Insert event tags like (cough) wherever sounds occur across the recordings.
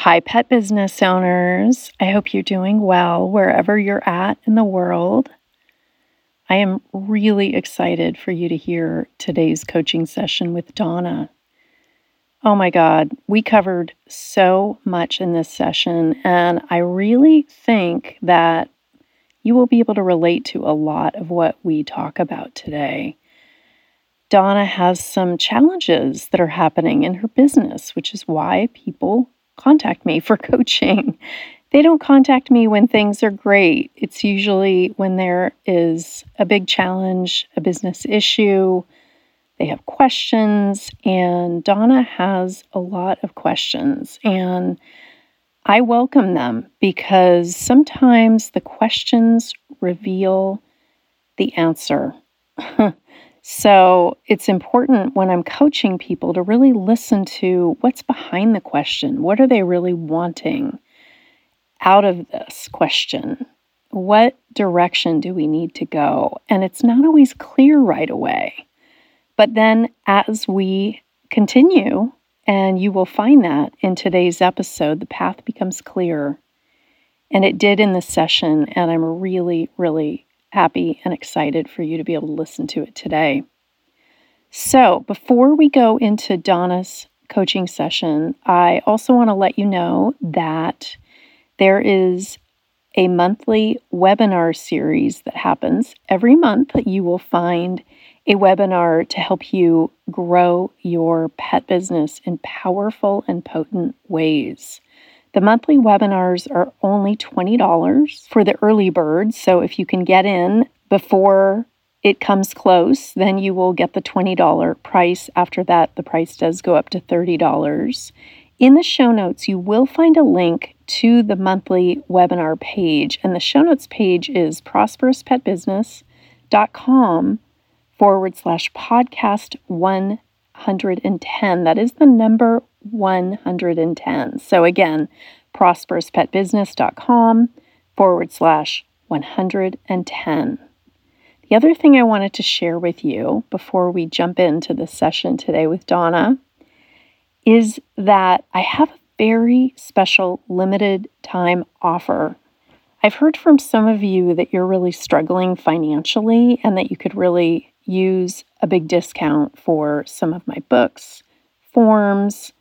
Hi, pet business owners. I hope you're doing well wherever you're at in the world. I am really excited for you to hear today's coaching session with Donna. Oh my God, we covered so much in this session, and I really think that you will be able to relate to a lot of what we talk about today. Donna has some challenges that are happening in her business, which is why people contact me for (laughs) coaching. They don't contact me when things are great. It's usually when there is a big challenge, a business issue, they have questions, and Donna has a lot of questions. And I welcome them because sometimes the questions reveal the answer. (laughs) So it's important when I'm coaching people to really listen to what's behind the question. What are they really wanting out of this question? What direction do we need to go? And it's not always clear right away. But then as we continue, and you will find that in today's episode, the path becomes clearer. And it did in this session, and I'm really, really happy and excited for you to be able to listen to it today. So, before we go into Donna's coaching session, I also want to let you know that there is a monthly webinar series that happens every month. You will find a webinar to help you grow your pet business in powerful and potent ways. The monthly webinars are only $20 for the early birds. So if you can get in before it comes close, then you will get the $20 price. After that, the price does go up to $30. In the show notes, you will find a link to the monthly webinar page. And the show notes page is prosperouspetbusiness.com forward slash podcast 110. That is the number 110. So again, prosperouspetbusiness.com forward slash 110. The other thing I wanted to share with you before we jump into the session today with Donna is that I have a very special limited time offer. I've heard from some of you that you're really struggling financially and that you could really use a big discount for some of my books, forms,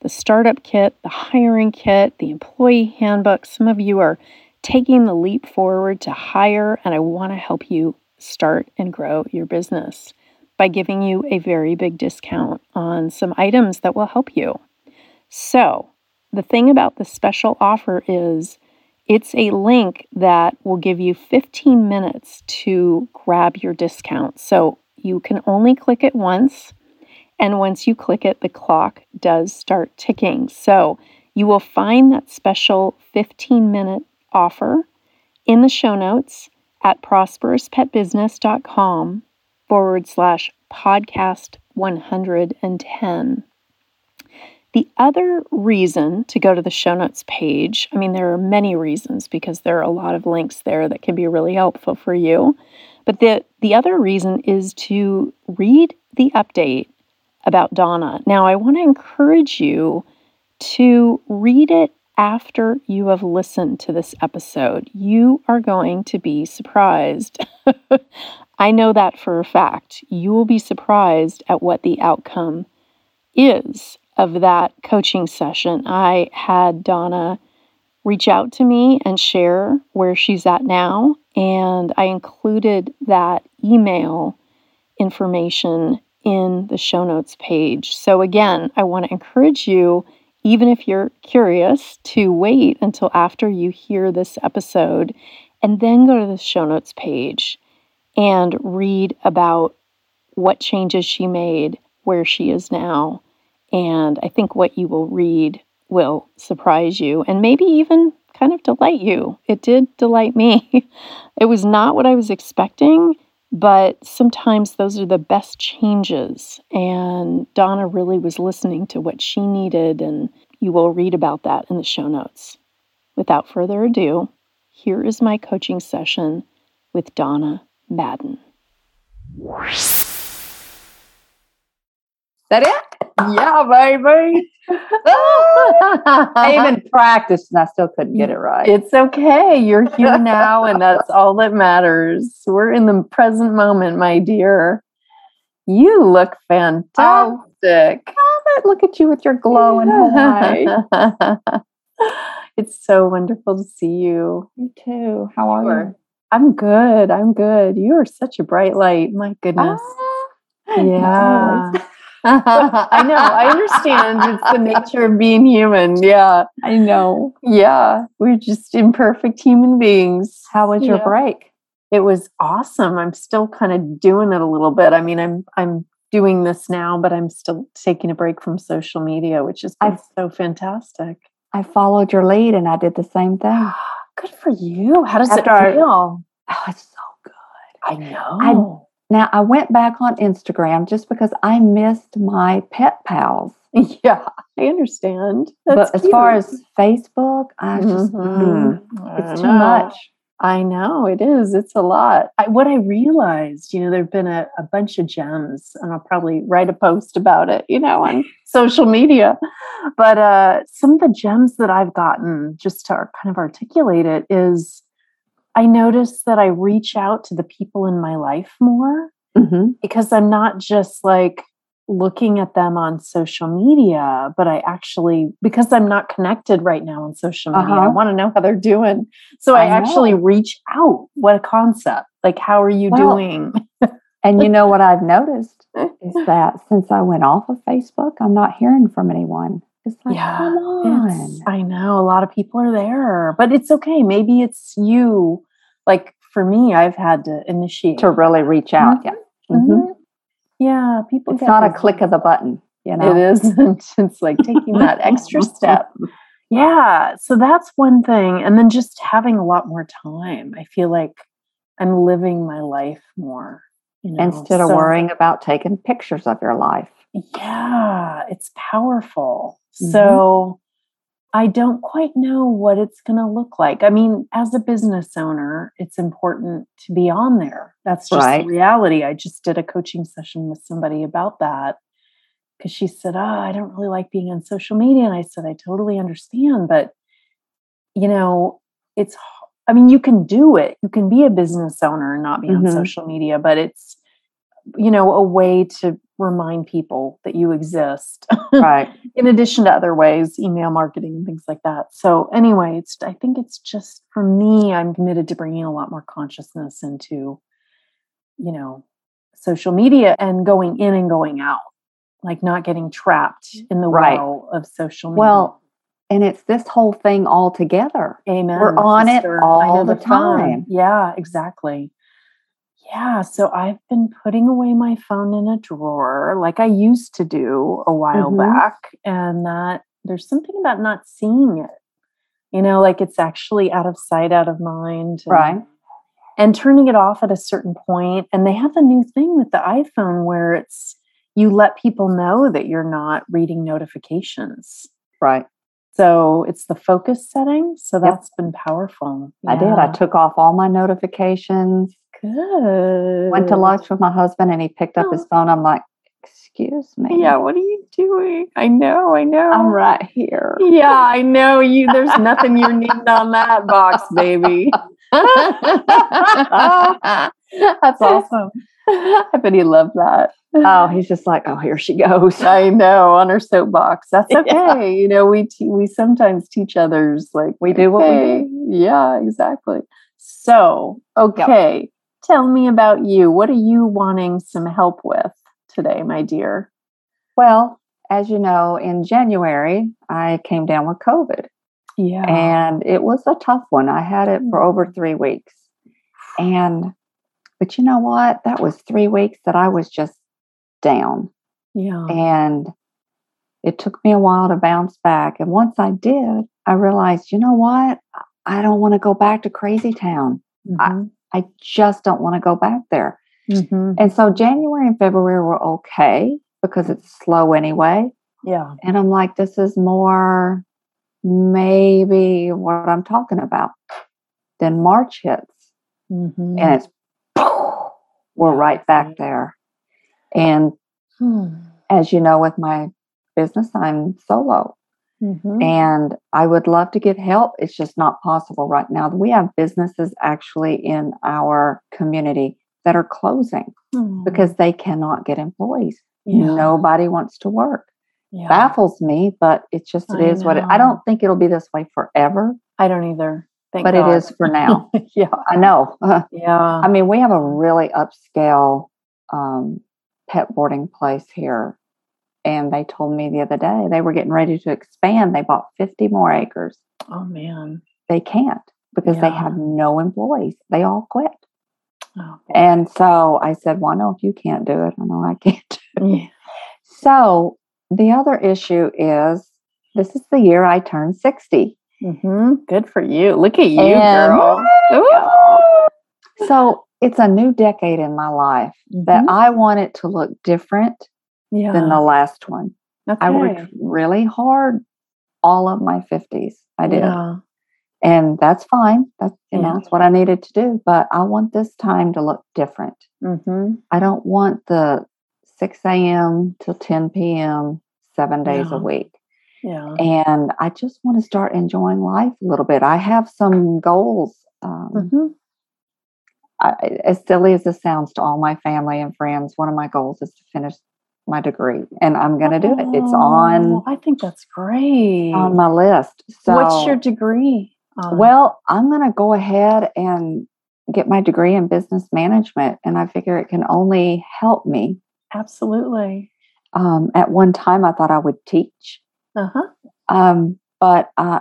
the startup kit, the hiring kit, the employee handbook. Some of you are taking the leap forward to hire, and I want to help you start and grow your business by giving you a very big discount on some items that will help you. So, the thing about the special offer is it's a link that will give you 15 minutes to grab your discount. So, you can only click it once and once you click it, the clock does start ticking. So you will find that special 15 minute offer in the show notes at prosperouspetbusiness.com forward slash podcast 110. The other reason to go to the show notes page, I mean, there are many reasons because there are a lot of links there that can be really helpful for you. But the, the other reason is to read the update about Donna. Now, I want to encourage you to read it after you have listened to this episode. You are going to be surprised. (laughs) I know that for a fact. You will be surprised at what the outcome is of that coaching session. I had Donna reach out to me and share where she's at now, and I included that email information in the show notes page. So, again, I want to encourage you, even if you're curious, to wait until after you hear this episode and then go to the show notes page and read about what changes she made, where she is now. And I think what you will read will surprise you and maybe even kind of delight you. It did delight me. (laughs) it was not what I was expecting, but sometimes those are the best changes. And Donna really was listening to what she needed, and you will read about that in the show notes. Without further ado, here is my coaching session with Donna Madden. That it? Yeah, baby. (laughs) I even (laughs) practiced and I still couldn't get it right. It's okay. You're here now, and that's (laughs) all that matters. We're in the present moment, my dear. You look fantastic. Oh, look at you with your glow in Hawaii. it's so wonderful to see you. You too. How are you? I'm good. I'm good. You are such a bright light. My goodness. Ah, yeah. (laughs) I know. I understand. It's the nature of being human. Yeah. I know. Yeah. We're just imperfect human beings. How was your Yeah. break? It was awesome. I'm still kind of doing it a little bit. I mean, I'm I'm doing this now, but I'm still taking a break from social media, which is so fantastic. I followed your lead and I did the same thing. (gasps) Good for you. How does After I- it feel? Oh, it's so good. I know. Now I went back on Instagram just because I missed my pet pals. (laughs) yeah, I understand. That's but as far as Facebook, I just Mhm. mm, I it's too know. much. I know it is. It's a lot. I, what I realized, you know, there've been a, a bunch of gems, and I'll probably write a post about it, you know, on (laughs) social media. But uh, some of the gems that I've gotten, just to kind of articulate it, is I notice that I reach out to the people in my life more Mhm. because I'm not just like looking at them on social media, but I actually, because I'm not connected right now on social media, I Uh-huh. want to know how they're doing. So I, I actually reach out. What a concept. Like, how are you Well, doing? And you know what I've noticed (laughs) is that since I went off of Facebook, I'm not hearing from anyone. It's like, Yeah, come on. I know a lot of people are there, but it's okay. Maybe it's you. Like for me, I've had to initiate. To really reach out. Yeah. Mhm. Mhm. Yeah, people. It's not a click of the button, you know. It isn't. (laughs) It's like taking that extra (laughs) step. Yeah. So that's one thing. And then just having a lot more time. I feel like I'm living my life more. You know? Instead of So- worrying about taking pictures of your life. Yeah, it's powerful. Mhm. So I don't quite know what it's going to look like. I mean, as a business owner, it's important to be on there. That's just Right. the reality. I just did a coaching session with somebody about that because she said, Oh, I don't really like being on social media. And I said, I totally understand. But, you know, it's, I mean, you can do it. You can be a business owner and not be on Mhm. social media, but it's, you know, a way to remind people that you exist Right. (laughs) in addition to other ways, email marketing and things like that. So anyway, it's I think it's just for me, I'm committed to bringing a lot more consciousness into, you know, social media and going in and going out, like not getting trapped in the Right. well of social media. Well, and it's this whole thing all together. amen. we're on it all the phone. time. Yeah, exactly. Yeah, so I've been putting away my phone in a drawer like I used to do a while Mhm. back, and that there's something about not seeing it. You know, like it's actually out of sight, out of mind. and- Right. And turning it off at a certain point. And they have a new thing with the iPhone where it's you let people know that you're not reading notifications. Right. So it's the focus setting. So Yep. that's been powerful. I did. I took off all my notifications, Good. went to lunch with my husband, and he picked up his oh. phone. I'm like, Excuse me. Yeah, what are you doing? I know, I know. I'm right here. Yeah, I know you. There's nothing you're (laughs) needing on that box, baby. (laughs) That's awesome. (laughs) I bet he loved that. Oh, he's just like, Oh, here she goes. I know on her soapbox. That's Yeah. okay. You know, we te- we sometimes teach others like We do what we okay, Yeah, exactly. So, okay, tell me about you. What are you wanting some help with today, my dear? Well, as you know, in January, I came down with COVID Yeah. and it was a tough one. I had it for over three weeks. And, but you know what? That was three weeks that I was just down. yeah. And it took me a while to bounce back. And once I did, I realized, you know what? I don't want to go back to crazy town. Mhm. I just don't want to go back there. Mhm. And so January and February were okay because it's slow anyway. Yeah. And I'm like, this is more maybe what I'm talking about. Then March hits Mhm. and it's (laughs) we're right back there. And Hmm. as you know, with my business, I'm solo Mhm. and I would love to get help. It's just not possible right now. We have businesses actually in our community that are closing Hmm. because they cannot get employees. yeah. Nobody wants to work. yeah. Baffles me, but it's just it I is what it, I don't think it'll be this way forever, I don't either. Thank but God. it is for now. (laughs) yeah. I know. (laughs) Yeah. I mean, we have a really upscale um, pet boarding place here. And they told me the other day they were getting ready to expand. They bought 50 more acres. oh man. They can't because they have no employees. They all quit. Oh. And so I said, Well, no, if you can't do it, I know I (laughs) can't do it. Yeah. So the other issue is this is the year I turned 60. hmm Good for you. Look at you, And- girl. Ooh. So it's a new decade in my life that Mhm. I want it to look different yeah. than the last one. okay. I worked really hard all of my 50s. I did. Yeah. And that's fine. That's you know, that's what I needed to do. But I want this time to look different. Mm-hmm. I don't want the 6 a.m. till 10 p.m. seven days a week. Yeah. And I just want to start enjoying life a little bit. I have some goals. Um, Mm-hmm. I, as silly as this sounds to all my family and friends, one of my goals is to finish my degree, and I'm going to do it. It's on Oh, I think that's great. on my list. So, What's your degree? on? well, I'm going to go ahead and get my degree in business management, and I figure it can only help me. absolutely. Um, at one time, I thought I would teach, Uh huh. um, but uh,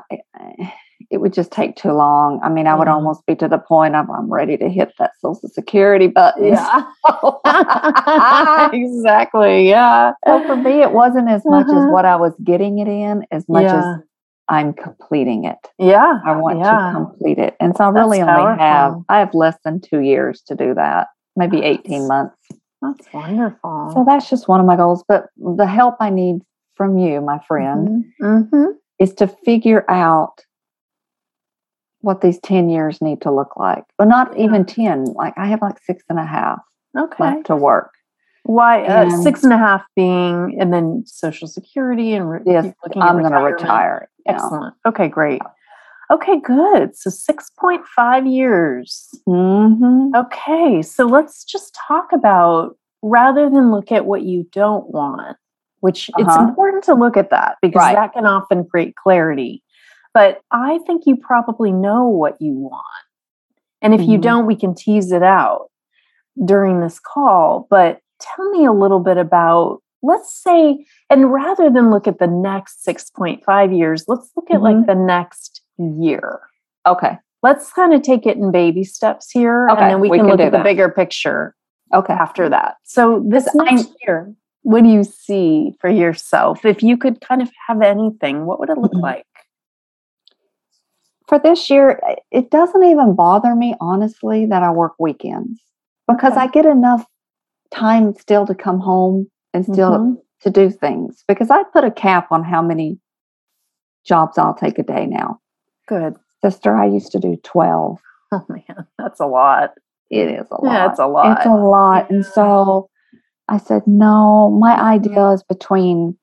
it would just take too long. I mean, I would Yeah. almost be to the point of I'm ready to hit that Social Security button. Yeah. (laughs) (laughs) exactly. Yeah. So for me, it wasn't as much as Uh-huh. what I was getting it in, as much as I'm completing it. Yeah. I want yeah. to complete it, and so I really That's only have. I have less than two years to do that, maybe eighteen months. That's wonderful. So that's just one of my goals. But the help I need from you, my friend, Mm-hmm. is to figure out what these ten years need to look like, or not even ten. Like I have like six and a half Okay. left to work. Why uh, six and a half being, and then Social Security and re- Yes, I'm going to retire. you know. Excellent. Okay, great. Okay, good. So six point five years. Mhm. Okay, so let's just talk about rather than look at what you don't want, which it's Uh-huh. important to look at that because Right. that can often create clarity. But I think you probably know what you want. And if you Mhm. don't, we can tease it out during this call. But tell me a little bit about, let's say, and rather than look at the next 6.5 years, let's look at like Mhm. the next year Okay. let's kind of take it in baby steps here Okay, and then we, we can can look at the bigger picture Okay. after that so this Because I'm- next year what do you see for yourself if you could kind of have anything what would it look Mhm. like for this year, it doesn't even bother me, honestly, that I work weekends because Okay. I get enough time still to come home and still Mhm. to do things because I put a cap on how many jobs I'll take a day now. Good. Sister, I used to do 12. (laughs) Oh man, that's a lot. It is a lot. Yeah, it's a lot. It's a lot. And so I said, no, my idea is between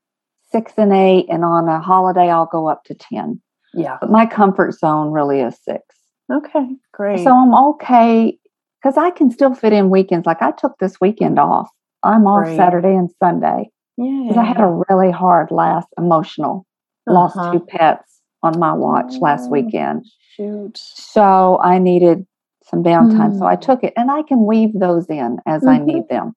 six and eight, and on a holiday, I'll go up to 10. Yeah. But my comfort zone really is six. Okay. Great. So I'm okay because I can still fit in weekends. Like I took this weekend off. I'm off Right. Saturday and Sunday yeah. because I had a really hard last emotional. Lost Uh-huh. two pets on my watch last Oh. weekend. shoot. So I needed some downtime. So I Mm. took it and I can weave those in as I Mhm. need them.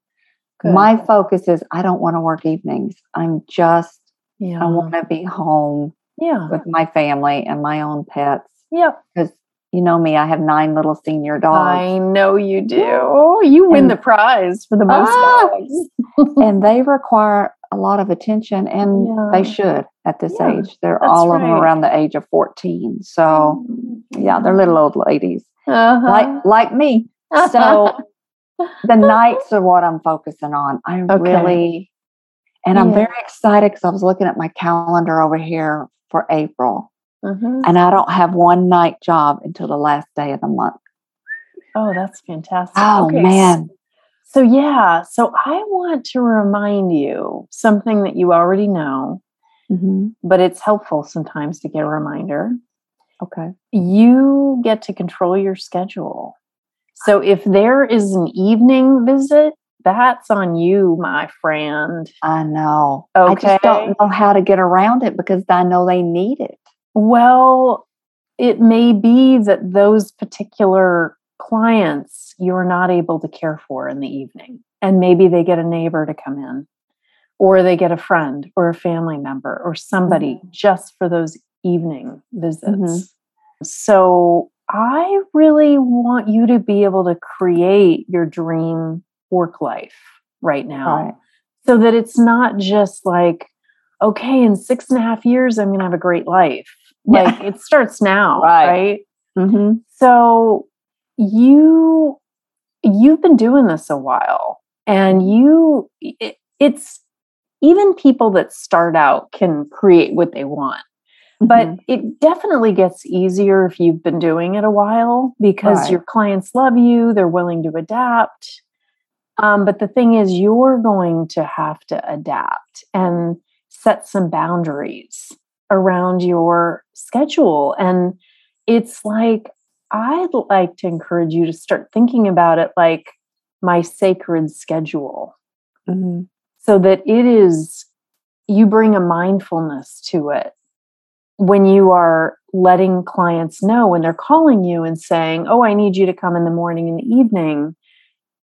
Good. My focus is I don't want to work evenings. I'm just, yeah. I want to be home yeah. with my family and my own pets. Yep. Because you know me, I have nine little senior dogs. I know you do. You win And- the prize for the most Ah! dogs. (laughs) and they require a lot of attention and Yeah. they should at this Yeah, age. They're all of them around the age of 14. So yeah, they're little old ladies. Uh-huh. Like like me. So (laughs) the nights are what I'm focusing on. I Okay. really and I'm very excited because I was looking at my calendar over here for April. Mhm. And I don't have one night job until the last day of the month. Oh, that's fantastic. Oh Okay, man. So, yeah, so I want to remind you something that you already know, Mhm. but it's helpful sometimes to get a reminder. Okay. You get to control your schedule. So, if there is an evening visit, that's on you, my friend. I know. Okay. I just don't know how to get around it because I know they need it. Well, it may be that those particular clients you're not able to care for in the evening. And maybe they get a neighbor to come in, or they get a friend or a family member or somebody mm-hmm. just for those evening visits. Mm-hmm. So I really want you to be able to create your dream work life right now Right. so that it's not just like okay in six and a half years i'm going to have a great life Yeah. like it starts now (laughs) Right. right, Mm-hmm. so you you've been doing this a while and you it, it's even people that start out can create what they want but Mm-hmm. it definitely gets easier if you've been doing it a while because Right. your clients love you they're willing to adapt um, but the thing is you're going to have to adapt and set some boundaries around your schedule. And it's like i'd like to encourage you to start thinking about it like my sacred schedule. Mm-hmm. so that it is you bring a mindfulness to it when you are letting clients know when they're calling you and saying oh i need you to come in the morning and the evening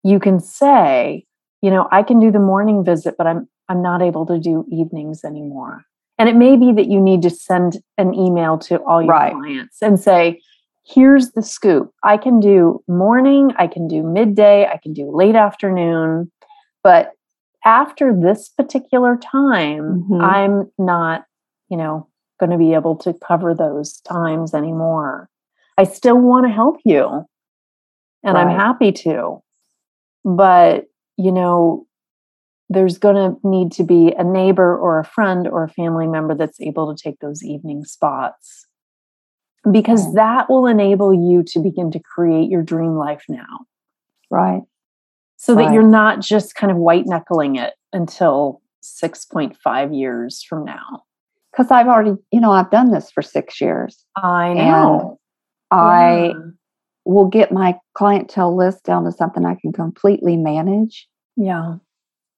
you can say you know i can do the morning visit but i'm i'm not able to do evenings anymore. And it may be that you need to send an email to all your Right. clients and say here's the scoop. I can do morning i can do midday i can do late afternoon but after this particular time Mhm. i'm not you know going to be able to cover those times anymore. I still want to help you and i'm happy to but you know there's going to need to be a neighbor or a friend or a family member that's able to take those evening spots because that will enable you to begin to create your dream life now Right. so that Right. you're not just kind of white knuckling it until 6.5 years from now. Because I've already, you know, I've done this for six years. I And know. I Yeah. Will get my clientele list down to something I can completely manage. yeah.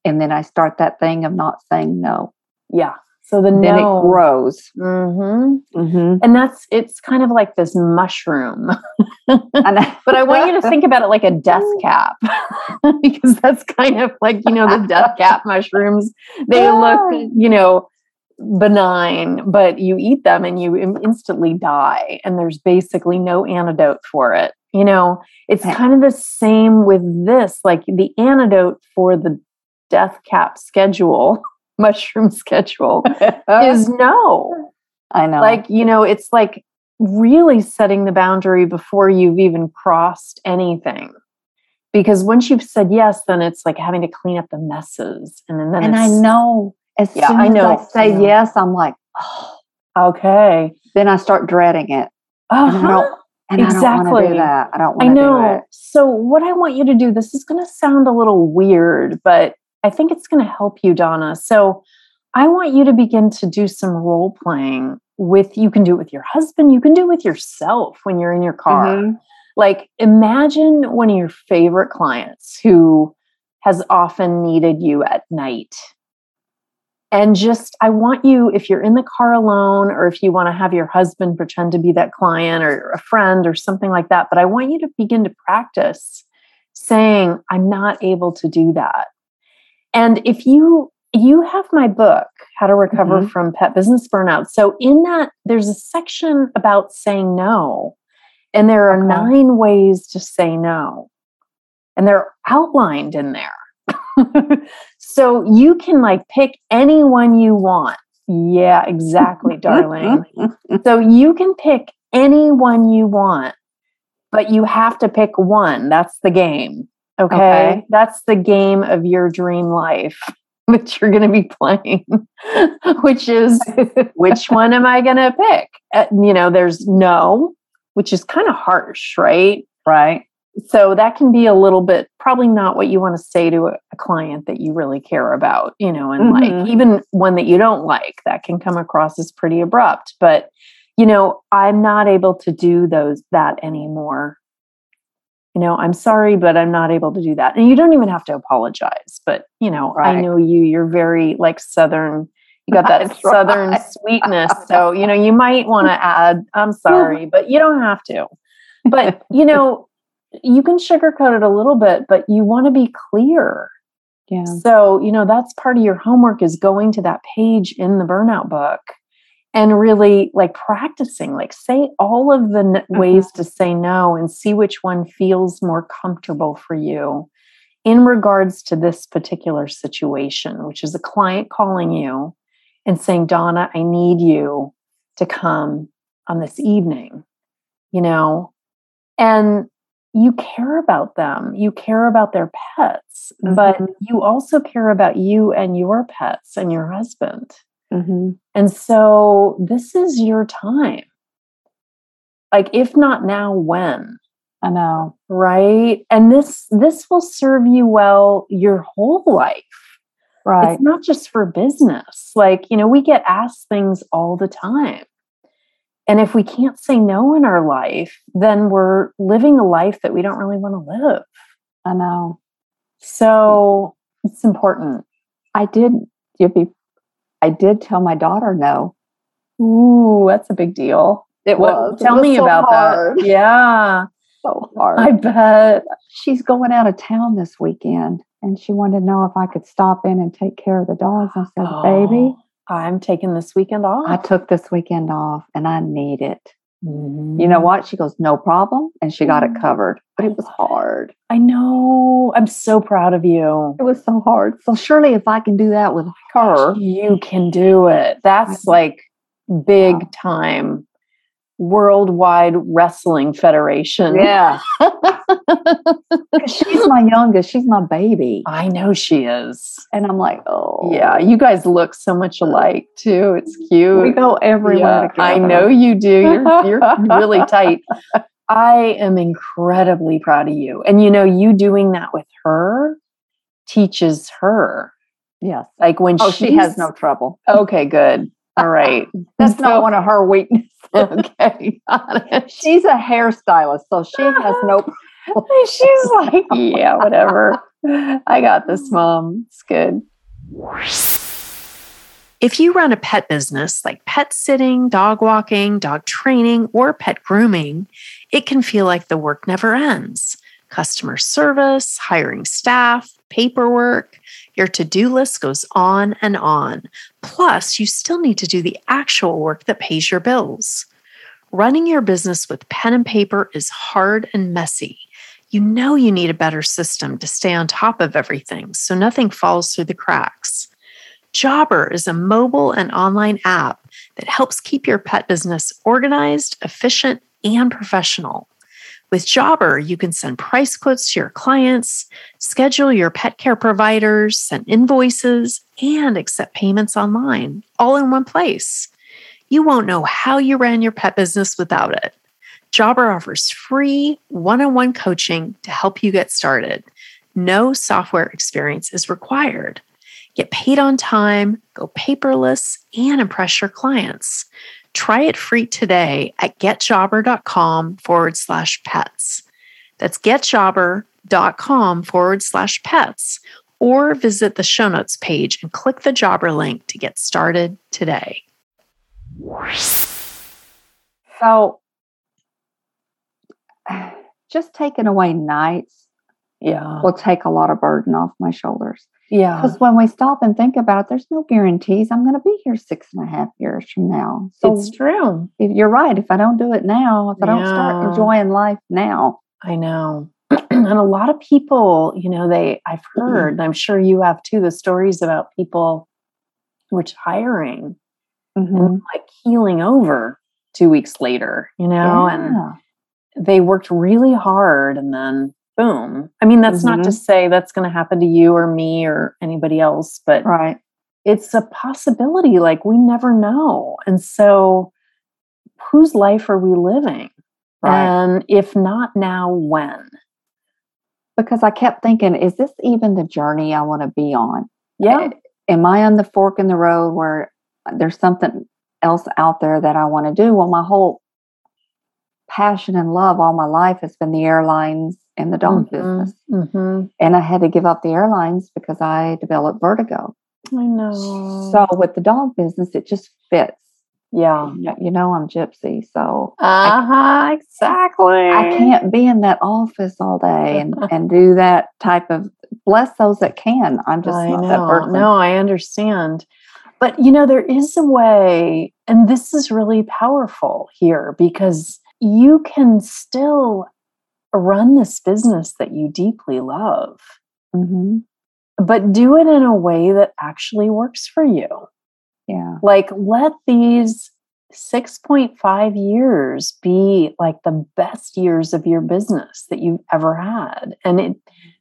And then I start that thing of not saying no. Yeah. So the Then no. it grows. hmm Mm-hmm. And that's, it's kind of like this mushroom. (laughs) But I want you to think about it like a death (laughs) cap (laughs) because that's kind of like, you know, the death cap mushrooms. They look, you know, benign, but you eat them and you instantly die. And there's basically no antidote for it. You know, it's Yeah. kind of the same with this. Like the antidote for the death cap schedule, (laughs) mushroom schedule, (laughs) is no I know. like you know it's like really setting the boundary before you've even crossed anything because once you've said yes, then it's like having to clean up the messes. And then, then and I know as Yeah, soon I as. I say yes, I'm like, oh, Okay. then I start dreading it. Uh And I don't, I don't want to Exactly. do that. I don't I want to do know. So, what I want you to do, this is going to sound a little weird, but I think it's going to help you, Donna. So, I want you to begin to do some role playing with, you can do it with your husband, you can do it with yourself when you're in your car. Mhm. Like, imagine one of your favorite clients who has often needed you at night. And just, I want you, if you're in the car alone, or if you want to have your husband pretend to be that client or a friend or something like that, but I want you to begin to practice saying, I'm not able to do that. And if you, you have my book, How to Recover Mhm. from Pet Business Burnout. So in that, there's a section about saying no. And there are Okay. nine ways to say no. And they're outlined in there. (laughs) so you can like pick anyone you want. Yeah, exactly, darling. (laughs) So you can pick anyone you want, but you have to pick one. That's the game. Okay. Okay. That's the game of your dream life (laughs) that you're going to be playing, (laughs) which is which one am I going to pick? Uh, you know, there's no, which is kind of harsh, right? right. So that can be a little bit probably not what you want to say to a, client that you really care about, you know, and like Mhm. even one that you don't like, that can come across as pretty abrupt. But you know, I'm not able to do those that anymore. You know, I'm sorry, but I'm not able to do that. And you don't even have to apologize. But you know, I know you. You're very like southern. You got that (laughs) That's southern right. sweetness. (laughs) So you know, you might want to add. I'm sorry, but you don't have to. But you (laughs) know, you can sugarcoat it a little bit, but you want to be clear. Yeah. So, you know, that's part of your homework is going to that page in the burnout book and really like practicing, like say all of the n- mm-hmm. ways to say no and see which one feels more comfortable for you in regards to this particular situation, which is a client calling you and saying, Donna, I need you to come on this evening, you know, and you care about them, you care about their pets, but Mhm. you also care about you and your pets and your husband. hmm And so this is your time. Like if not now, when? I know. Right? And this this will serve you well your whole life. Right. It's not just for business. Like, you know, we get asked things all the time. And if we can't say no in our life, then we're living a life that we don't really want to live. I know. So hmm. it's important. I did. You be. I did tell my daughter no. Ooh, that's a big deal. It was. It Tell was me so about hard. that. (laughs) Yeah, So hard. I bet. She's going out of town this weekend, and she wanted to know if I could stop in and take care of the dogs. I said, "Baby, Oh, I'm taking this weekend off. I took this weekend off, and I need it." Mhm. You know what? She goes, "No problem," and she got it Mm. covered. But it was hard. I know. I'm so proud of you. It was so hard. So surely, if I can do that with her, You can do it. That's like big Wow. time worldwide wrestling federation. yeah, (laughs) she's my youngest. She's my baby, I know she is. and I'm like, oh, Yeah, you guys look so much alike too. It's cute. We go everywhere Yeah, together. I know you do. You're, you're (laughs) really tight. I am incredibly proud of you. And you know, you doing that with her teaches her. Yes. Like when Oh, she has no trouble. Okay, good. (laughs) All right. That's So- not one of her weaknesses. (laughs) okay. She's a hairstylist, so she has no. (laughs) She's like, (laughs) yeah, whatever. (laughs) I got this, mom. It's good. If you run a pet business like pet sitting, dog walking, dog training, or pet grooming, it can feel like the work never ends. Customer service, hiring staff, paperwork, your to do list goes on and on. Plus, you still need to do the actual work that pays your bills. Running your business with pen and paper is hard and messy. You know you need a better system to stay on top of everything so nothing falls through the cracks. Jobber is a mobile and online app that helps keep your pet business organized, efficient, and professional. With Jobber, you can send price quotes to your clients, schedule your pet care providers, send invoices, and accept payments online, all in one place. You won't know how you ran your pet business without it. Jobber offers free one on one coaching to help you get started. No software experience is required. Get paid on time, go paperless, and impress your clients. Try it free today at getjobber.com forward slash pets. That's getjobber.com forward slash pets, or visit the show notes page and click the jobber link to get started today. So, just taking away nights Yeah. will take a lot of burden off my shoulders. Yeah. Because when we stop and think about it, there's no guarantees I'm going to be here six and a half years from now. So It's true. if you're right. If I don't do it now, if I don't Yeah. start enjoying life now, I know. (clears throat) and a lot of people, you know, they, I've heard, and I'm sure you have too, the stories about people retiring Mhm. and like healing over two weeks later, you know, and Yeah. They worked really hard and then boom. I mean, that's not to mm-hmm. say that's going to happen to you or me or anybody else, but right, it's a possibility. Like we never know. And so, whose life are we living? right. And if not now, when? because I kept thinking, is this even the journey I want to be on? Eh, yeah. Am I on the fork in the road where there's something else out there that I want to do? Well, my whole passion and love all my life has been the airlines and the dog business. hmm And I had to give up the airlines because I developed vertigo. I know. So with the dog business, it just fits. yeah. You know- You know, I'm gypsy, so Uh huh. Exactly. I can't be in that office all day and, (laughs) and do that type of bless those that can. I'm just I not know. that person. No, I understand. But you know, there is a way, and this is really powerful here because you can still run this business that you deeply love, hmm but do it in a way that actually works for you. Yeah. Like, let these 6.5 years be like the best years of your business that you've ever had. And it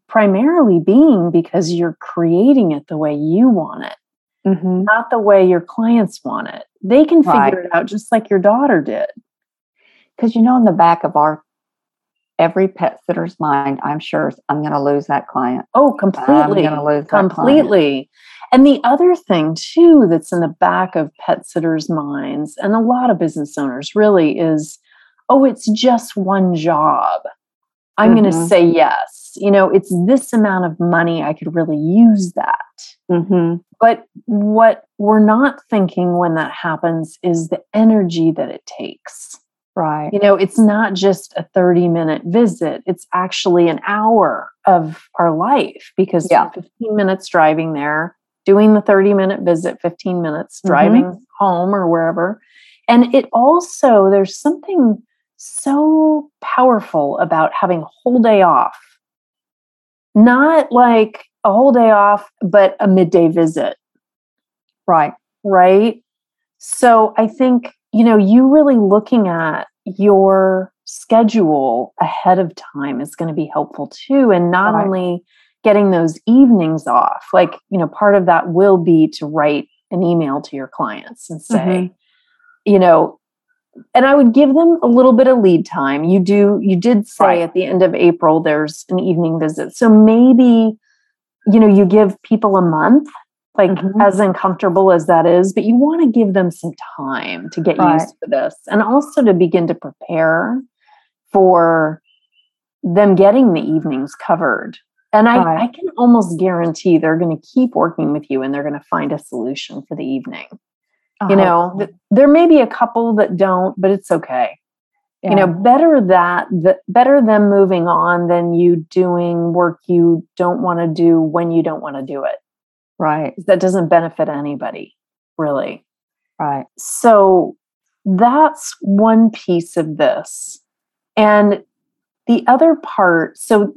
primarily being because you're creating it the way you want it, hmm not the way your clients want it. They can figure Right. it out just like your daughter did. Because you know, in the back of our every pet sitter's mind, I'm sure I'm going to lose that client. Oh, I'm completely. going to lose that completely. And the other thing, too, that's in the back of pet sitters' minds and a lot of business owners really is oh, it's just one job. I'm going to say yes. You know, it's this amount of money. I could really use that. hmm But what we're not thinking when that happens is the energy that it takes. Right. You know, it's not just a 30 minute visit, it's actually an hour of our life because Yeah. 15 minutes driving there, doing the 30 minute visit, 15 minutes Mhm. driving home or wherever. And it also, there's something so powerful about having a whole day off. Not like a whole day off, but a midday visit Right. right? So I think, you know, you really looking at your schedule ahead of time is going to be helpful too. And not Right. only getting those evenings off, like, you know, part of that will be to write an email to your clients and say, mm-hmm. you know, and I would give them a little bit of lead time. You do, you did say Right. at the end of April, there's an evening visit. So maybe, you know, you give people a month, like Mhm. as uncomfortable as that is, but you want to give them some time to get Right. used to this and also to begin to prepare for them getting the evenings covered. And I, Right. I can almost guarantee they're going to keep working with you and they're going to find a solution for the evening I you know th- there may be a couple that don't but it's okay you know better that the, better them moving on than you doing work you don't want to do when you don't want to do it right. that doesn't benefit anybody really Right. so that's one piece of this and the other part so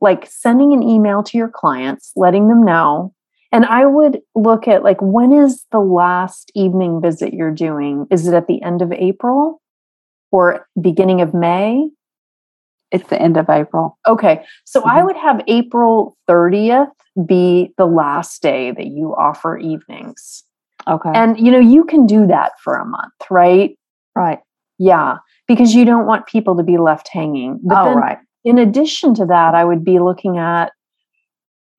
like sending an email to your clients letting them know and i would look at like when is the last evening visit you're doing is it at the end of april or beginning of may It's the end of April. Okay. So I Mhm. would have April 30th be the last day that you offer evenings. Okay. And you know, you can do that for a month, right? right. Yeah, because you don't want people to be left hanging. But oh, then right. in addition to that, I would be looking at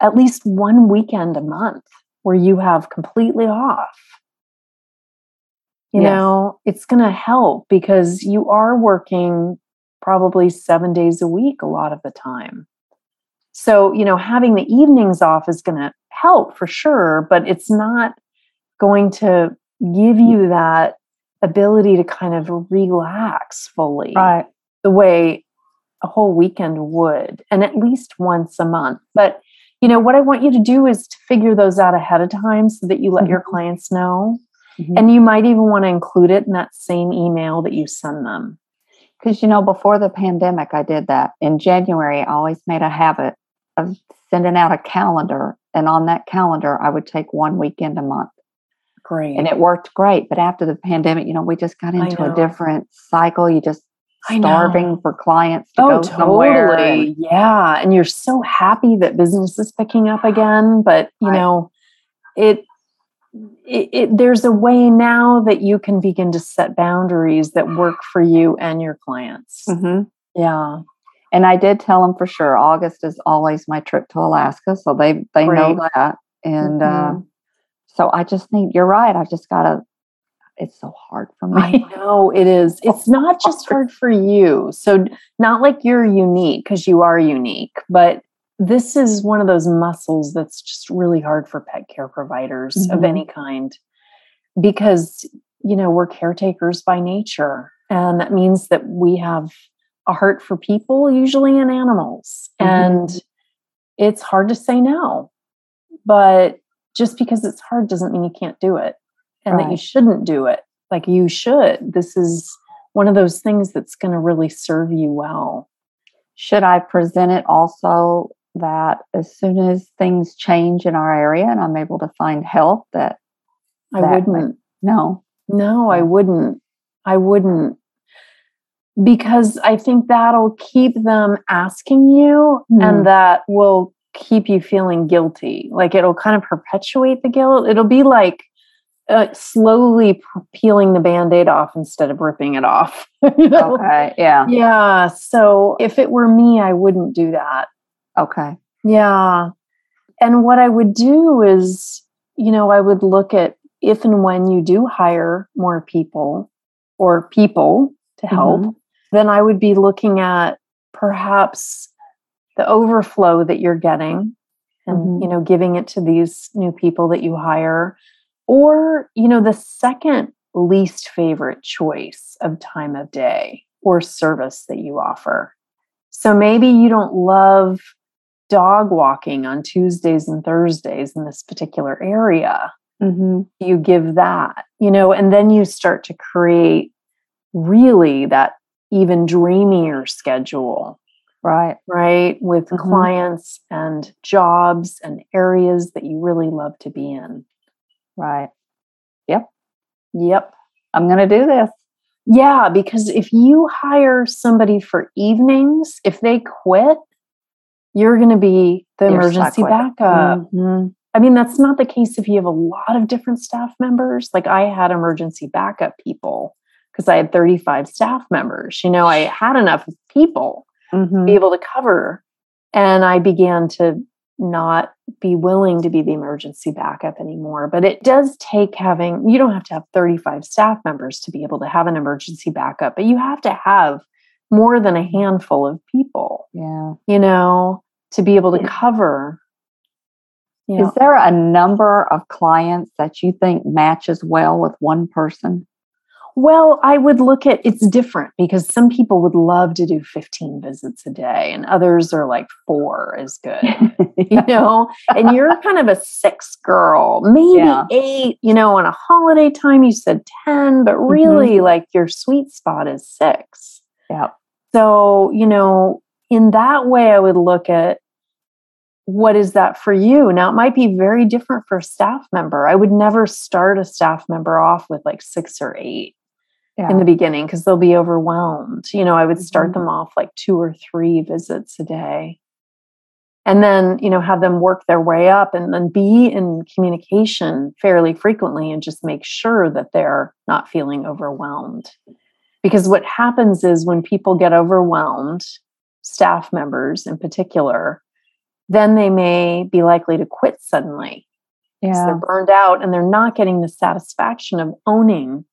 at least one weekend a month where you have completely off. You Yes. know, it's going to help because you are working probably seven days a week a lot of the time. So, you know, having the evenings off is going to help for sure, but it's not going to give you that ability to kind of relax fully Right. the way a whole weekend would, and at least once a month. But you know what I want you to do is to figure those out ahead of time so that you let your Mhm. clients know. Mhm. And you might even want to include it in that same email that you send them. Because, you know, before the pandemic, I did that. In January, I always made a habit of sending out a calendar. And on that calendar, I would take one weekend a month. Great. And it worked great. But after the pandemic, you know, we just got into a different cycle. You just starving for clients to oh, go somewhere. totally. and- Yeah. And you're so happy that business is picking up again. But, you Right. know, it, it, it, there's a way now that you can begin to set boundaries that work for you and your clients. Mhm. Yeah. And I did tell them for sure. August is always my trip to Alaska, so they they know that. And uh, Mhm. so I just think you're right. I just gotta. It's so hard for me. I know it is. (laughs) It's not just hard for you. So, not like you're unique because you are unique, but this is one of those muscles that's just really hard for pet care providers of Mhm. any kind because, you know, we're caretakers by nature. And that means that we have a heart for people, usually and animals. Mhm. And it's hard to say no. But just because it's hard doesn't mean you can't do it and that you shouldn't do it. Like you should. This is one of those things that's going to really serve you well. Should I present it also that as soon as things change in our area and I'm able to find help, that I That- wouldn't. no, No, I wouldn't. I wouldn't. Because I think that'll keep them asking you, Hmm. and that will keep you feeling guilty. Like it'll kind of perpetuate the guilt. It'll be like uh, slowly peeling the band aid off instead of ripping it off. (laughs) you know? okay, yeah, Yeah. So if it were me, I wouldn't do that. Okay, Yeah. And what I would do is, you know, I would look at if and when you do hire more people or people to help, Mhm. then I would be looking at perhaps the overflow that you're getting and, Mhm. you know, giving it to these new people that you hire. Or, you know, the second least favorite choice of time of day or service that you offer. So maybe you don't love dog walking on Tuesdays and Thursdays in this particular area. hmm You give that, you know, and then you start to create really that even dreamier schedule, right, right? With Mhm. clients and jobs and areas that you really love to be in. right. Yep. Yep. I'm going to do this. Yeah, because if you hire somebody for evenings, if they quit, you're going to be the You're emergency backup. Mhm. I mean, that's not the case if you have a lot of different staff members. Like I had emergency backup people because I had 35 staff members. You know, I had enough people to Mhm. be able to cover. And I began to not be willing to be the emergency backup anymore. But it does take having, you don't have to have 35 staff members to be able to have an emergency backup, but you have to have more than a handful of people, Yeah. you know, to be able to cover. You know, Is there a number of clients that you think matches well with one person? Well, I would look at it's different because some people would love to do 15 visits a day and others are like four is good. (laughs) You know, and you're (laughs) kind of a six girl, maybe Yeah. eight, you know, on a holiday time you said 10, but mm-hmm. really like your sweet spot is six. Yeah. So, you know, in that way, I would look at what is that for you? Now, it might be very different for a staff member. I would never start a staff member off with like six or eight. yeah. in the beginning because they'll be overwhelmed. You know, I would start mm-hmm. them off like two or three visits a day. And then, you know, have them work their way up and then be in communication fairly frequently and just make sure that they're not feeling overwhelmed. Because what happens is when people get overwhelmed, staff members in particular, then they may be likely to quit suddenly. Yeah. They're burned out and they're not getting the satisfaction of owning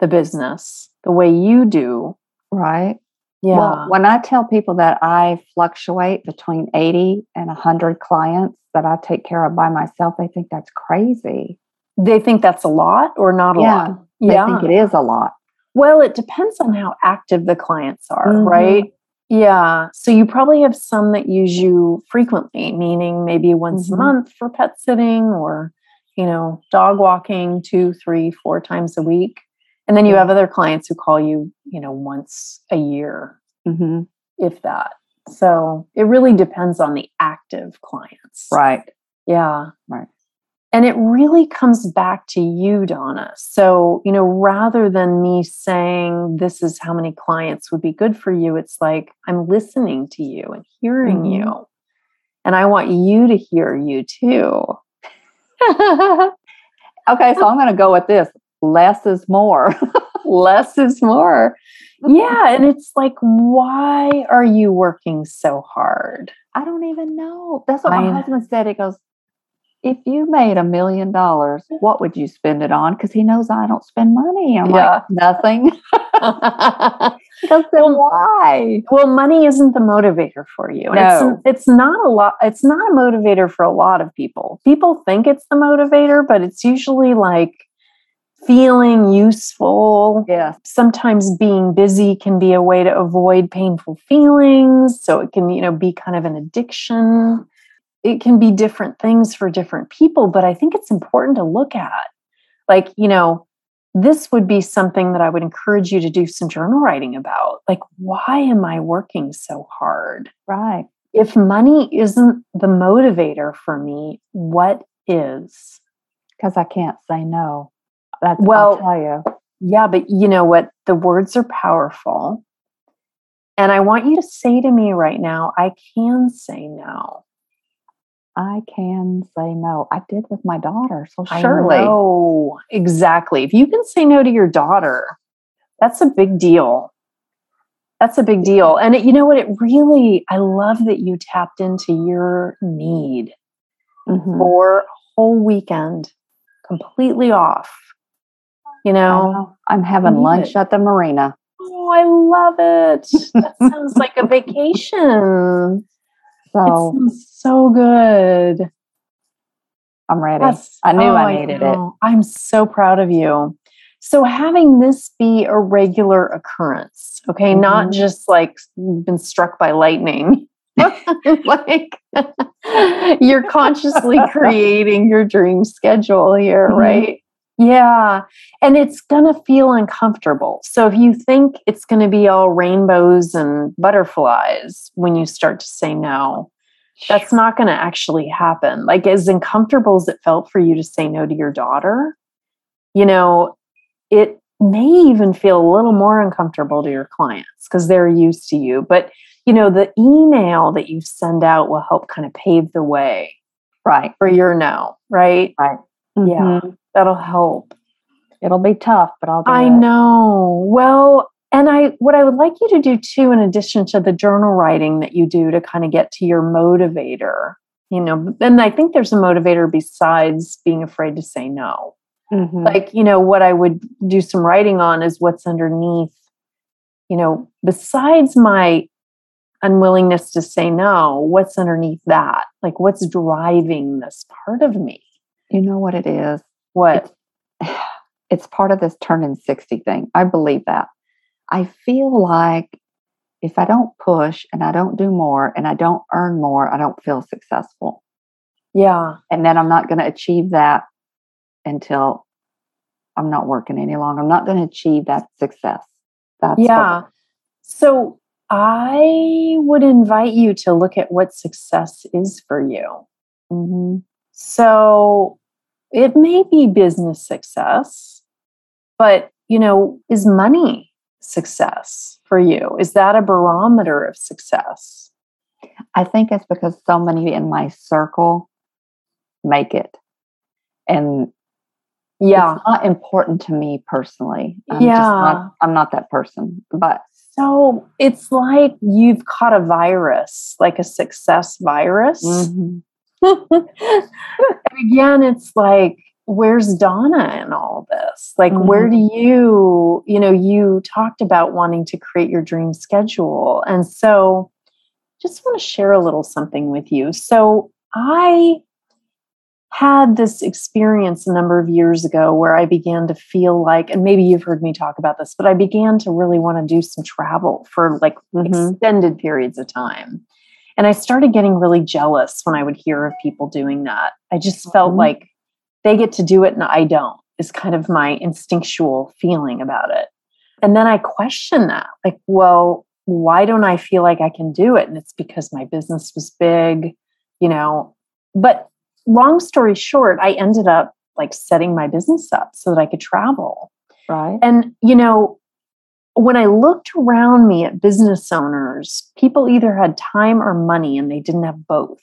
the business the way you do. Right. Yeah. Well, when I tell people that I fluctuate between 80 and 100 clients that I take care of by myself, they think that's crazy. They think that's a lot or not a yeah, lot? They yeah. think it is a lot. Well, it depends on how active the clients are, mm-hmm. right? Yeah. So you probably have some that use you frequently, meaning maybe once mm-hmm. a month for pet sitting or, you know, dog walking two, three, four times a week. And then you have other clients who call you, you know, once a year, mm-hmm. if that. So it really depends on the active clients. Right. Yeah. Right. And it really comes back to you, Donna. So, you know, rather than me saying this is how many clients would be good for you, it's like I'm listening to you and hearing mm-hmm. you. And I want you to hear you too. (laughs) okay, so I'm going to go with this less is more. (laughs) less is more. Yeah. And it's like, why are you working so hard? I don't even know. That's what my husband said. He goes, if you made a million dollars, what would you spend it on? Because he knows I don't spend money. I'm yeah. like, nothing. (laughs) because then well, why? Well, money isn't the motivator for you. No. It's, it's not a lot. It's not a motivator for a lot of people. People think it's the motivator, but it's usually like feeling useful. Yeah. Sometimes being busy can be a way to avoid painful feelings. So it can, you know, be kind of an addiction it can be different things for different people, but I think it's important to look at. Like, you know, this would be something that I would encourage you to do some journal writing about. Like, why am I working so hard? Right. If money isn't the motivator for me, what is? Because I can't say no. That's well, I'll tell you. Yeah, but you know what? The words are powerful. And I want you to say to me right now, I can say no. I can say no. I did with my daughter. So surely. Oh, exactly. If you can say no to your daughter, that's a big deal. That's a big deal. And it, you know what? It really, I love that you tapped into your need mm-hmm. for a whole weekend completely off. You know, know. I'm having lunch it. at the marina. Oh, I love it. That sounds like a vacation. So so good. I'm ready. That's, I knew oh, I needed I it. I'm so proud of you. So having this be a regular occurrence, okay, mm-hmm. not just like been struck by lightning. (laughs) (laughs) like (laughs) you're consciously creating your dream schedule here, mm-hmm. right? Yeah. And it's going to feel uncomfortable. So if you think it's going to be all rainbows and butterflies when you start to say no, that's not going to actually happen. Like, as uncomfortable as it felt for you to say no to your daughter, you know, it may even feel a little more uncomfortable to your clients because they're used to you. But, you know, the email that you send out will help kind of pave the way. Right. For your no, right? Right. Mm-hmm. That'll help. It'll be tough, but I'll I it. know. Well, and I what I would like you to do too, in addition to the journal writing that you do to kind of get to your motivator, you know, and I think there's a motivator besides being afraid to say no. Mm-hmm. Like, you know, what I would do some writing on is what's underneath, you know, besides my unwillingness to say no, what's underneath that? Like, what's driving this part of me? You know what it is? What? It's, (sighs) it's part of this turning 60 thing. I believe that. I feel like if I don't push and I don't do more and I don't earn more, I don't feel successful. Yeah. And then I'm not going to achieve that until I'm not working any longer. I'm not going to achieve that success. That's yeah. What, so I would invite you to look at what success is for you. Mm-hmm. So it may be business success, but you know, is money success for you? Is that a barometer of success? I think it's because so many in my circle make it. And yeah, it's not important to me personally. I'm yeah. Not, I'm not that person. But so it's like you've caught a virus, like a success virus. mm-hmm. Again, it's like, where's Donna in all this? Like, Mm-hmm. where do you, you know, you talked about wanting to create your dream schedule. And so just want to share a little something with you. So I had this experience a number of years ago where I began to feel like, and maybe you've heard me talk about this, but I began to really want to do some travel for like Mhm. extended periods of time. And I started getting really jealous when I would hear of people doing that. I just felt Mhm. like they get to do it and I don't, is kind of my instinctual feeling about it. And then I questioned that like, well, why don't I feel like I can do it? And it's because my business was big, you know. But long story short, I ended up like setting my business up so that I could travel. right. And, you know, when I looked around me at business owners, people either had time or money and they didn't have both.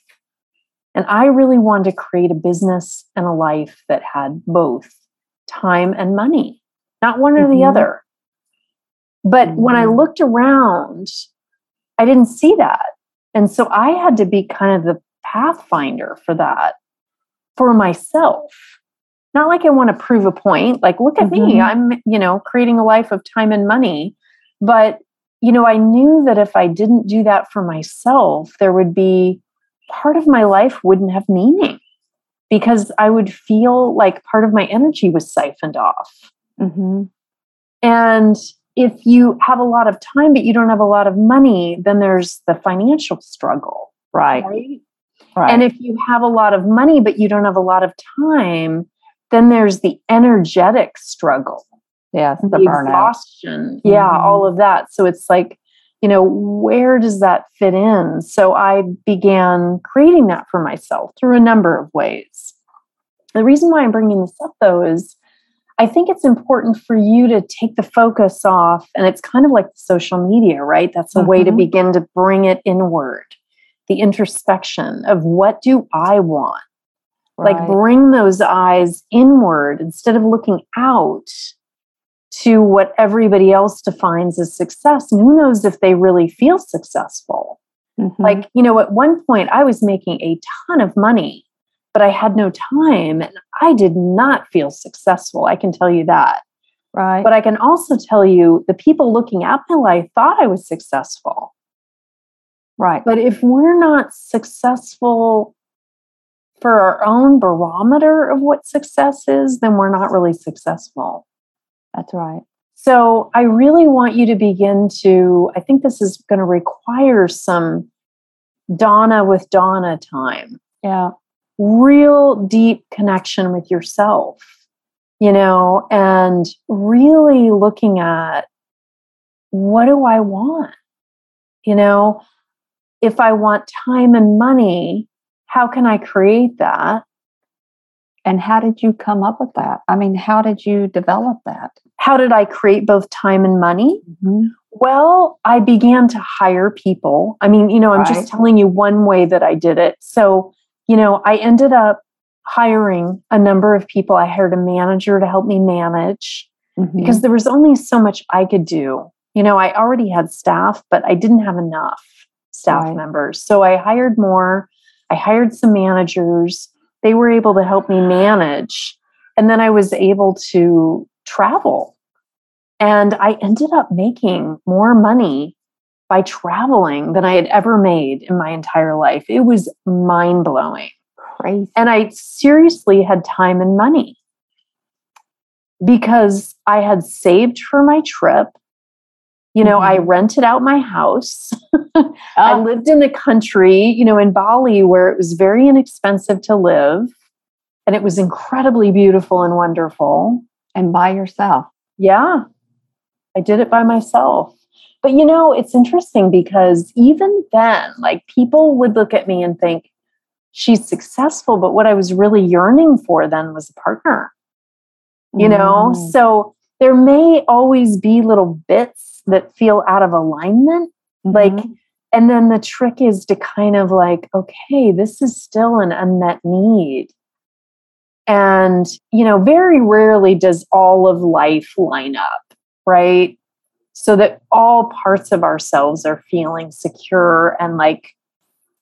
And I really wanted to create a business and a life that had both time and money, not one or the Mhm. other. But when I Mhm. looked around, I didn't see that. And so I had to be kind of the pathfinder for that for myself. Not like I want to prove a point, like, look at me, Mhm. I'm, you know, creating a life of time and money. But, you know, I knew that if I didn't do that for myself, there would be part of my life wouldn't have meaning because I would feel like part of my energy was siphoned off. Mm-hmm. And if you have a lot of time, but you don't have a lot of money, then there's the financial struggle. Right. Right. Right. And if you have a lot of money, but you don't have a lot of time, then there's the energetic struggle, Yeah, the, the, burnout. exhaustion. Yeah, Mhm. all of that. So it's like, you know, where does that fit in? So I began creating that for myself through a number of ways. The reason why I'm bringing this up, though, is I think it's important for you to take the focus off, and it's kind of like social media, right? That's a way to Mhm. begin to bring it inward, the introspection of what do I want? Like bring those eyes inward instead of looking out to what everybody else defines as success. And who knows if they really feel successful? Mhm. Like, you know, at one point I was making a ton of money, but I had no time and I did not feel successful. I can tell you that. right. But I can also tell you the people looking at my life thought I was successful. right. But if we're not successful for our own barometer of what success is, then we're not really successful. That's right. So I really want you to begin to, I think this is going to require some Donna with Donna time, Yeah. real deep connection with yourself, you know, and really looking at what do I want? You know, if I want time and money, how can I create that? And how did you come up with that? I mean, how did you develop that? How did I create both time and money? Mm-hmm. Well, I began to hire people. I mean, you know, I'm Right. just telling you one way that I did it. So, you know, I ended up hiring a number of people. I hired a manager to help me manage Mm-hmm. because there was only so much I could do. You know, I already had staff, but I didn't have enough staff Right. members. So I hired more. I hired some managers. They were able to help me manage. And then I was able to travel. And I ended up making more money by traveling than I had ever made in my entire life. It was mind blowing. crazy. And I seriously had time and money because I had saved for my trip. You know, I Mhm. rented out my house. (laughs) I Oh, lived in the country, you know, in Bali where it was very inexpensive to live and it was incredibly beautiful and wonderful. and by yourself. Yeah, I did it by myself. But you know, it's interesting because even then, like people would look at me and think, she's successful. But what I was really yearning for then was a partner, you know? Mm. So there may always be little bits that feel out of alignment. Like, Mhm. and then the trick is to kind of like, okay, this is still an unmet need. And, you know, very rarely does all of life line up, right? So that all parts of ourselves are feeling secure and like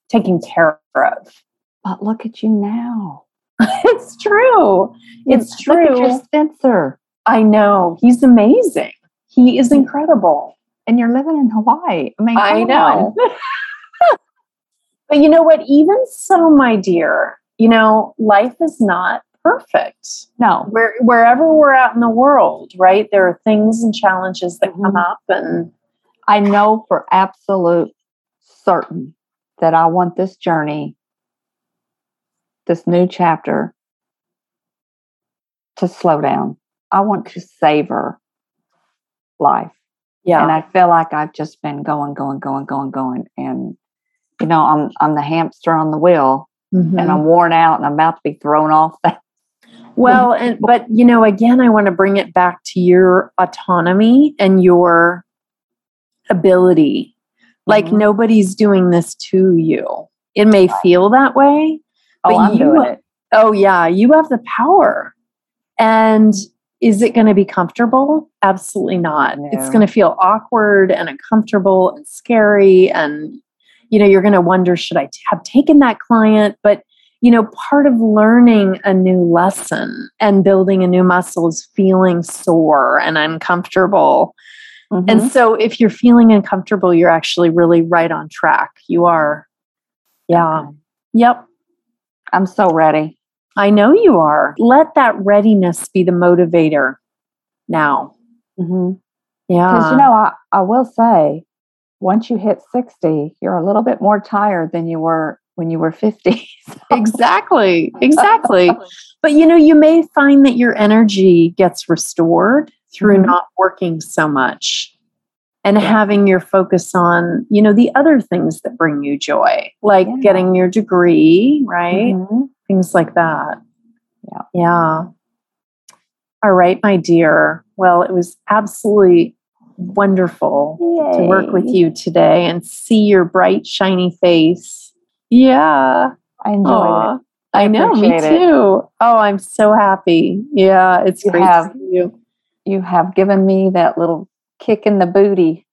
taken care of. but look at you now. (laughs) it's true. It's Look at true. your Spencer, I know. He's amazing. He is incredible. and you're living in Hawaii. I mean, I come know. (laughs) But you know what? Even so, my dear, you know, life is not perfect. No, Where, wherever we're out in the world, right? There are things and challenges that come Mhm. up, and I know for absolute certain that I want this journey, this new chapter, to slow down. I want to savor life. yeah, And I feel like I've just been going, going, going, going, going. And, you know, I'm I'm the hamster on the wheel Mhm. and I'm worn out and I'm about to be thrown off (laughs) that. Well, and but you know, again, I want to bring it back to your autonomy and your ability. Like Mhm. nobody's doing this to you. It may feel that way. Oh, but I'm you- doing it. Oh yeah, you have the power. And is it going to be comfortable? Absolutely not. It's going to feel awkward and uncomfortable and scary and you know, you're going to wonder should I t- have taken that client, but you know, part of learning a new lesson and building a new muscle is feeling sore and uncomfortable. Mhm. And so if you're feeling uncomfortable, you're actually really right on track. You are. Yeah. Okay. Yep. I'm so ready. I know you are. Let that readiness be the motivator now. Because, Yeah. Because, you know, I, I will say, once you hit 60, you're a little bit more tired than you were when you were 50. (laughs) exactly. Exactly. but you know, you may find that your energy gets restored through Mhm. not working so much and having your focus on, you know, the other things that bring you joy, like Yeah. getting your degree, right? Mhm. Things like that. Yeah. Yeah. All right, my dear. Well, it was absolutely wonderful to work with you today and see your bright, shiny face. Yeah. I enjoyed Aw, it. I I know, me it. too. Oh, I'm so happy. Yeah, it's You great have- to see you. You have given me that little kick in the booty.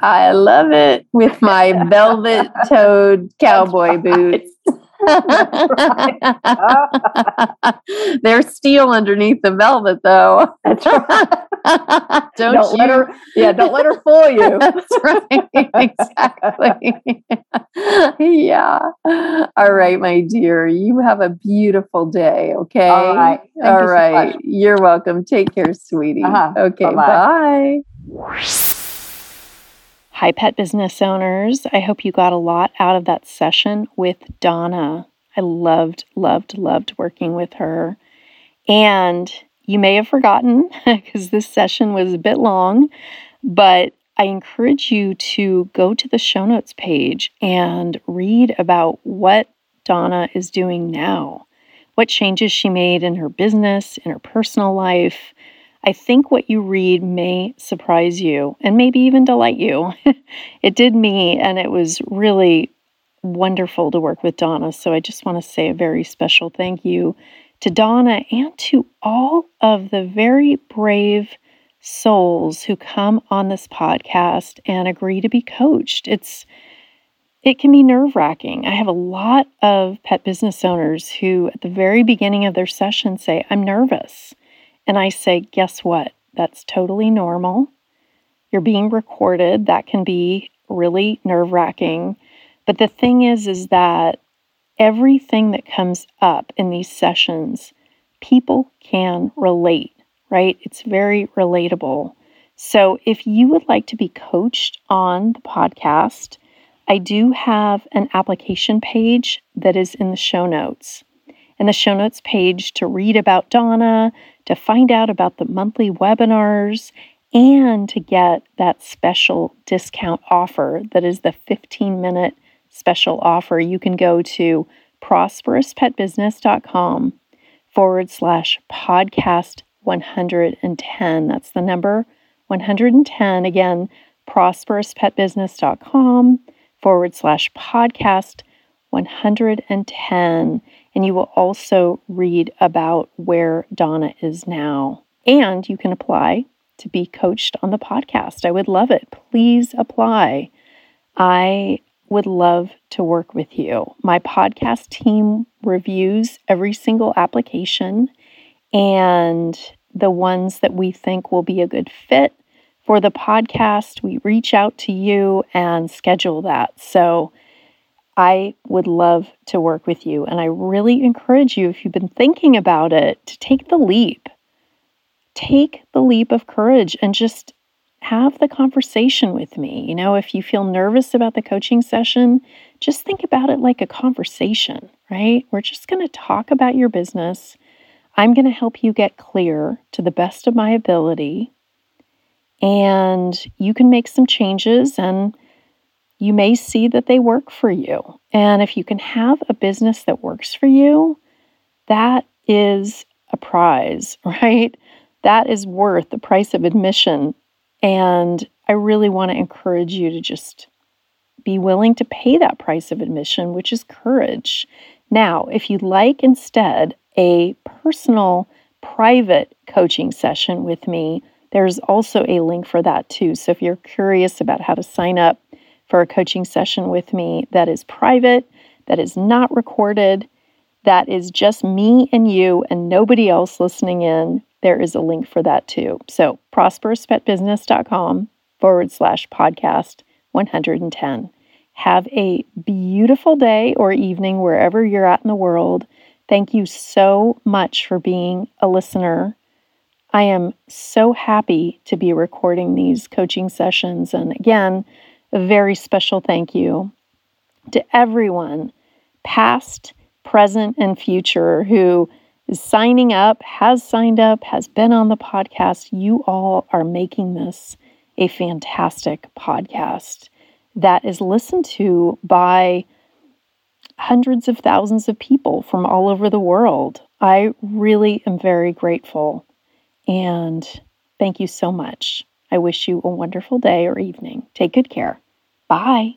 I love it with my (laughs) velvet toed cowboy boots. (laughs) They're steel underneath the velvet, though. That's right. (laughs) don't, Don't you? let her- Yeah, don't let her fool you. (laughs) That's right. Exactly. yeah. All right, my dear. You have a beautiful day. Okay. All right. All you so right. much. You're welcome. Take care, sweetie. Uh-huh. Okay. Bye-bye. Bye. Hi, pet business owners. I hope you got a lot out of that session with Donna. I loved, loved, loved working with her. And you may have forgotten (laughs) because this session was a bit long, but I encourage you to go to the show notes page and read about what Donna is doing now, what changes she made in her business, in her personal life. I think what you read may surprise you and maybe even delight you. (laughs) it did me, and it was really wonderful to work with Donna. So I just want to say a very special thank you to Donna and to all of the very brave souls who come on this podcast and agree to be coached. It's it can be nerve-wracking. I have a lot of pet business owners who at the very beginning of their session say, "I'm nervous." And I say, "Guess what? That's totally normal. You're being recorded. That can be really nerve-wracking." But the thing is is that everything that comes up in these sessions, people can relate, right? It's very relatable. So if you would like to be coached on the podcast, I do have an application page that is in the show notes. And the show notes page to read about Donna, to find out about the monthly webinars, and to get that special discount offer that is the 15 minute special offer, you can go to prosperouspetbusiness.com forward slash podcast 110. That's the number 110. Again, prosperouspetbusiness.com forward slash podcast 110. And you will also read about where Donna is now. And you can apply to be coached on the podcast. I would love it. Please apply. I would love to work with you. My podcast team reviews every single application and the ones that we think will be a good fit for the podcast, we reach out to you and schedule that. So I would love to work with you. And I really encourage you, if you've been thinking about it, to take the leap. Take the leap of courage and just have the conversation with me. You know, if you feel nervous about the coaching session, just think about it like a conversation, right? We're just going to talk about your business. I'm going to help you get clear to the best of my ability and you can make some changes and you may see that they work for you. And if you can have a business that works for you, that is a prize, (laughs) right? That is worth the price of admission. And I really want to encourage you to just be willing to pay that price of admission, which is courage. Now, if you'd like instead a personal, private coaching session with me, there's also a link for that too. So if you're curious about how to sign up for a coaching session with me that is private, that is not recorded, that is just me and you and nobody else listening in, there is a link for that too. So prosperouspetbusiness.com forward slash podcast 110. Have a beautiful day or evening wherever you're at in the world. Thank you so much for being a listener I am so happy to be recording these coaching sessions. And again, a very special thank you to everyone, past, present, and future, who is signing up, has signed up, has been on the podcast. You all are making this a fantastic podcast that is listened to by hundreds of thousands of people from all over the world. I really am very grateful and thank you so much. I wish you a wonderful day or evening. Take good care. Bye.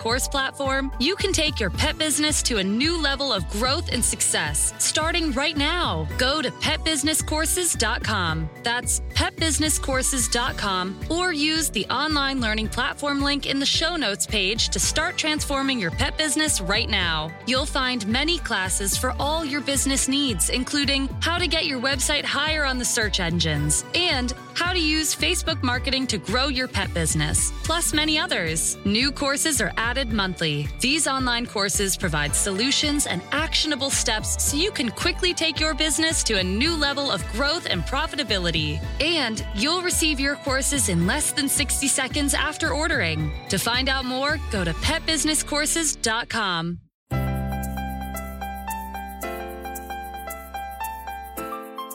course platform, you can take your pet business to a new level of growth and success starting right now. Go to petbusinesscourses.com. That's petbusinesscourses.com or use the online learning platform link in the show notes page to start transforming your pet business right now. You'll find many classes for all your business needs, including how to get your website higher on the search engines and how to use Facebook marketing to grow your pet business, plus many others. New courses are added monthly. These online courses provide solutions and actionable steps so you can quickly take your business to a new level of growth and profitability. And you'll receive your courses in less than 60 seconds after ordering. To find out more, go to petbusinesscourses.com.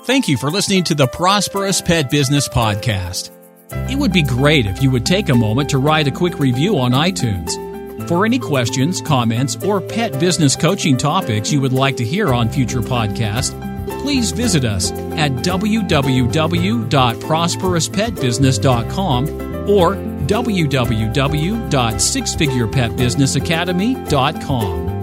Thank you for listening to the Prosperous Pet Business Podcast. It would be great if you would take a moment to write a quick review on iTunes. For any questions, comments, or pet business coaching topics you would like to hear on future podcasts, please visit us at www.prosperouspetbusiness.com or www.sixfigurepetbusinessacademy.com.